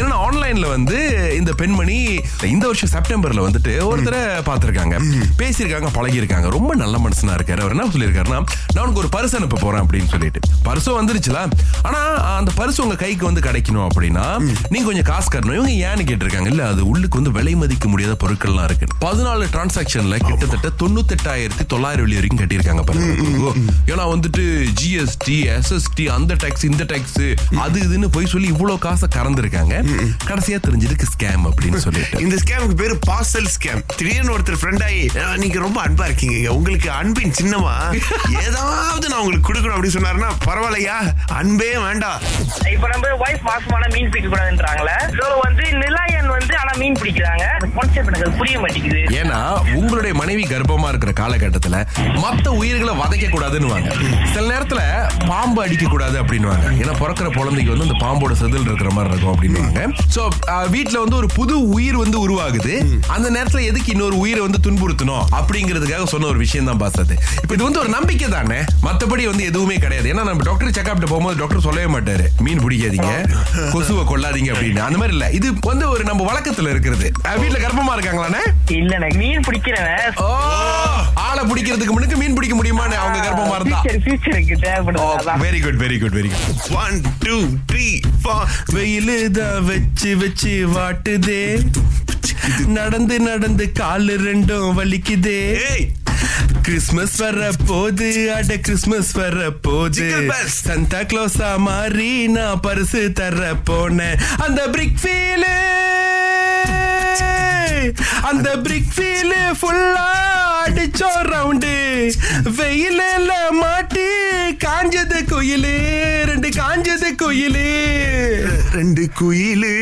ஏன்னா ஆன்லைன்ல வந்து இந்த பெண்மணி இந்த வருஷம் செப்டம்பர்ல வந்துட்டு ஒருத்தரை பார்த்திருக்காங்க. பேசியிருக்காங்க பழகியிருக்காங்க. ரொம்ப நல்ல மனுஷனா இருக்காரு. அவர் என்ன சொல்லியிருக்காருன்னா நான் உனக்கு ஒரு பரிசு அனுப்ப போறேன் அப்படின்னு சொல்லிட்டு. பரிசும் வந்துருச்சுல. ஆனா அந்த பரிசு உங்க கைக்கு வந்து கிடைக்கணும் அப்படின்னா நீங்க கொஞ்சம் காசு கட்டணும். இவங்க ஏன்னு கேட்டிருக்காங்க. இல்ல அது உள்ளுக்கு வந்து விலை மதிக்க முடியாத பொருட்கள்லாம் இருக்கு. பதினாலு டிரான்சாக்ஷன்ல கிட்டத்தட்ட தொண்ணூத்தெட்டாயிரத்தி தொள்ளாயிரம் வெள்ளி வரைக்கும் கட்டியிருக்காங்க பாருங்க. ஏன்னா வந்துட்டு ஜிஎஸ்டி எஸ்எஸ்டி அந்த டேக்ஸ் இந்த டேக்ஸ் அது இதுன்னு போய் சொல்லி இவ்வளவு காசை கறந்துருக்காங்க. கடைசியா தெரிஞ்சதுக்கு ஸ்கேம் அப்படின்னு சொல்லிட்டு. இந்த ஸ்கேமுக்கு பேரு பார்சல் ஸ்கேம் திடீர்னு ஒருத்தர் ஃப்ரெண்ட் ஆகி "அஹ், நீங்க ரொம்ப அன்பா இருக்கீங்க. உங்களுக்கு அன்பின் சின்னமா? ஏதாவது நான் உங்களுக்கு கொடுக்கணும் அப்படின்னு சொன்னாருன்னா பரவாயில்லையா? அன்பே வேண்டாம். இப்ப நம்ம ஒய்ஃப் மாசமான மீன் பிடிக்க கூடாதுன்றாங்களே மீன் பிடிக்கிறாங்க. கான்செப்ட் எனக்கு புரிய மாட்டேங்குது. ஏன்னா உங்களுடைய மனைவி கர்ப்பமா இருக்கிற காலகட்டத்துல மத்த உயிர்களை வதைக்க கூடாதுன்னு சில நேரத்துல பாம்பு அடிக்க கூடாது அப்படின்னுவாங்க. ஏன்னா பிறக்கிற குழந்தைக்கு வந்து அந்த பாம்போட செதில் இருக்கிற மாதிரி இருக்கும் அப்படின்னுவாங்க. சோ வீட்ல வந்து ஒரு புது உயிர் வந்து உருவாகுது. அந்த நேரத்துல எதுக்கு இன்னொரு உயிரை வந்து துன்புறுத்தணும் அப்படிங்கிறதுக்காக சொன்ன ஒரு விஷயம் தான் பாஸ் அது இப்ப இது வந்து ஒரு நம்பிக்கை தானே? மத்தபடி வந்து எதுவுமே கிடையாது. ஏன்னா நம்ம டாக்டர் செக்அப் போகும்போது டாக்டர் சொல்லவே மாட்டாரு. மீன் பிடிக்காதீங்க. கொசுவை கொள்ளாதீங்க அப்படின்னு. அந்த மாதிரி இல்ல. இது வந்து ஒரு நம்ம வழக்கத்துல இருக்கிறது. அஹ் வீட்ல கர்ப்பமா இருக்காங்களானே இல்ல மீன் பிடிக்கிறேன் ஓ ஆளை பிடிக்கிறதுக்கு முன்னுக்கு மீன் பிடிக்க முடியுமான்னு அவங்க கர்ப்பமா இருந்தா. ஃபியூச்சருக்கு தேவைப்படுது. Very good very good very good one two three four வெயிலு தான் வச்சு வச்சு வாட்டுதே. நடந்து நடந்து காலு ரெண்டும் வலிக்குதே. கிறிஸ்மஸ் வர போது அட கிறிஸ்மஸ் வர போது. சந்தா க்ளோஸா மாறி நான் பரிசு தர போனேன் அந்த பிரிக் ஃபீலு அந்த பிரிக் ஃபீலு ஃபுல்லா அடிச்சோம் ரவுண்டு வெயில மாட்டி காஞ்சது குயிலு ரெண்டு காஞ்சது குயிலு. ரெண்டு குயிலு.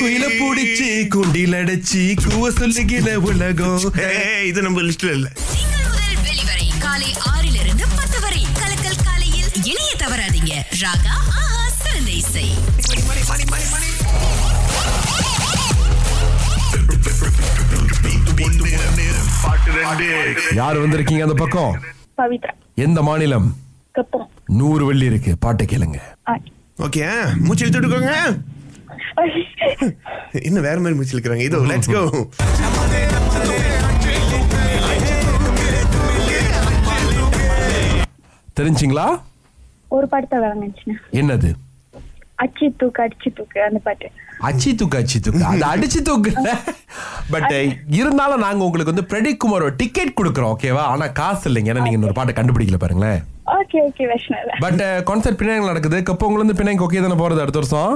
குயில புடிச்சு குண்டில் அடைச்சி கூவ சொல்லுகிற உலகம். ஏய் இது நம்ம லிஸ்ட்ல இல்ல. திங்கள் முதல் வெளிவரை காலை ஆறிலிருந்து பத்து வரை. கலக்கல் காலையில் இணைய தவறாதீங்க. ராகா ஆஹா சிறந்த இசை. பாட்டு ரெண்டு யார் வந்திருக்கீங்க அந்த பக்கம்? பவித்ரா. எந்த மாநிலம்? நூறு வெள்ளி இருக்கு. பாட்டை கேளுங்க. ஓகே மூச்சு இழுத்து விட்டுக்கோங்க. இன்னும் வேற மாதிரி மூச்சு இழுக்கிறாங்க? இதோ லெட்ஸ் கோ தெரிஞ்சிங்களா? ஒரு பாட்டு தான் என்னது? அச்சு தூக்கு அடிச்சு தூக்கு அந்த பாட்டு. அச்சி தூக்கு அச்சி தூக்கு. அது அடிச்சு தூக்கு. பட் இருந்தாலும் நாங்க உங்களுக்கு வந்து பிரதீப் குமார் டிக்கெட் கொடுக்குறோம் ஓகேவா ஆனா காசு இல்லைங்க ஏன்னா நீங்க இன்னொரு பாட்டை கண்டுபிடிக்கல பாருங்களேன். Okay okay Vaishnava but concert பின்னாங்க நடக்குது. கப்போ உங்களுக்கு வந்து பின்னாங்க ஓகே தானே போறது அடுத்த வருஷம்?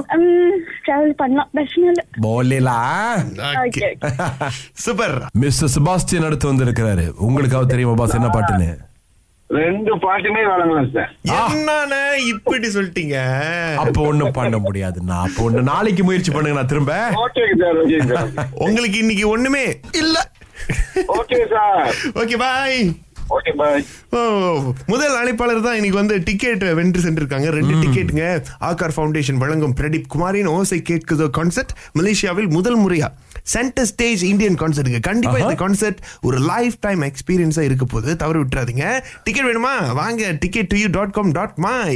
டிராவல் பண்ணலாம் வைஷ்ணவ போலா ஓகே சூப்பர் மிஸ்டர் செபாஸ்டியன் அடுத்து வந்திருக்கிறாரு. உங்களுக்காவது தெரியுமா பாஸ் என்ன பாட்டுன்னு? ரெண்டு பாட்டுமே வழங்கலாம் சார். என்னண்ணே இப்படி சொல்லிட்டீங்க? அப்போ ஒண்ணும் பண்ண முடியாதுண்ணா. அப்போ ஒண்ணு நாளைக்கு முயற்சி பண்ணுங்க நான் திரும்ப. Okay sir okay sir. உங்களுக்கு இன்னைக்கு ஒண்ணுமே இல்ல. Okay sir. Okay bye. Okay bye முதல் அழைப்பாளர் தான் இன்னைக்கு வந்து டிக்கெட் வென்று சென்றிருக்காங்க. ரெண்டு டிக்கெட்டுங்க ஆகார் ஃபவுண்டேஷன் வழங்கும் பிரதீப் குமாரின் ஓசை கேட்குதோ கான்சர்ட் மலேசியாவில் முதல் முறையா. சென்டர் ஸ்டேஜ் இந்தியன் கான்சர்ட்டுங்க கண்டிப்பா இந்த கான்சர்ட் ஒரு லைஃப் டைம் எக்ஸ்பீரியன்ஸா இருக்க போது தவறு விட்டுறாதீங்க. டிக்கெட் வேணுமா? வாங்க. Ticket to you dot com dot my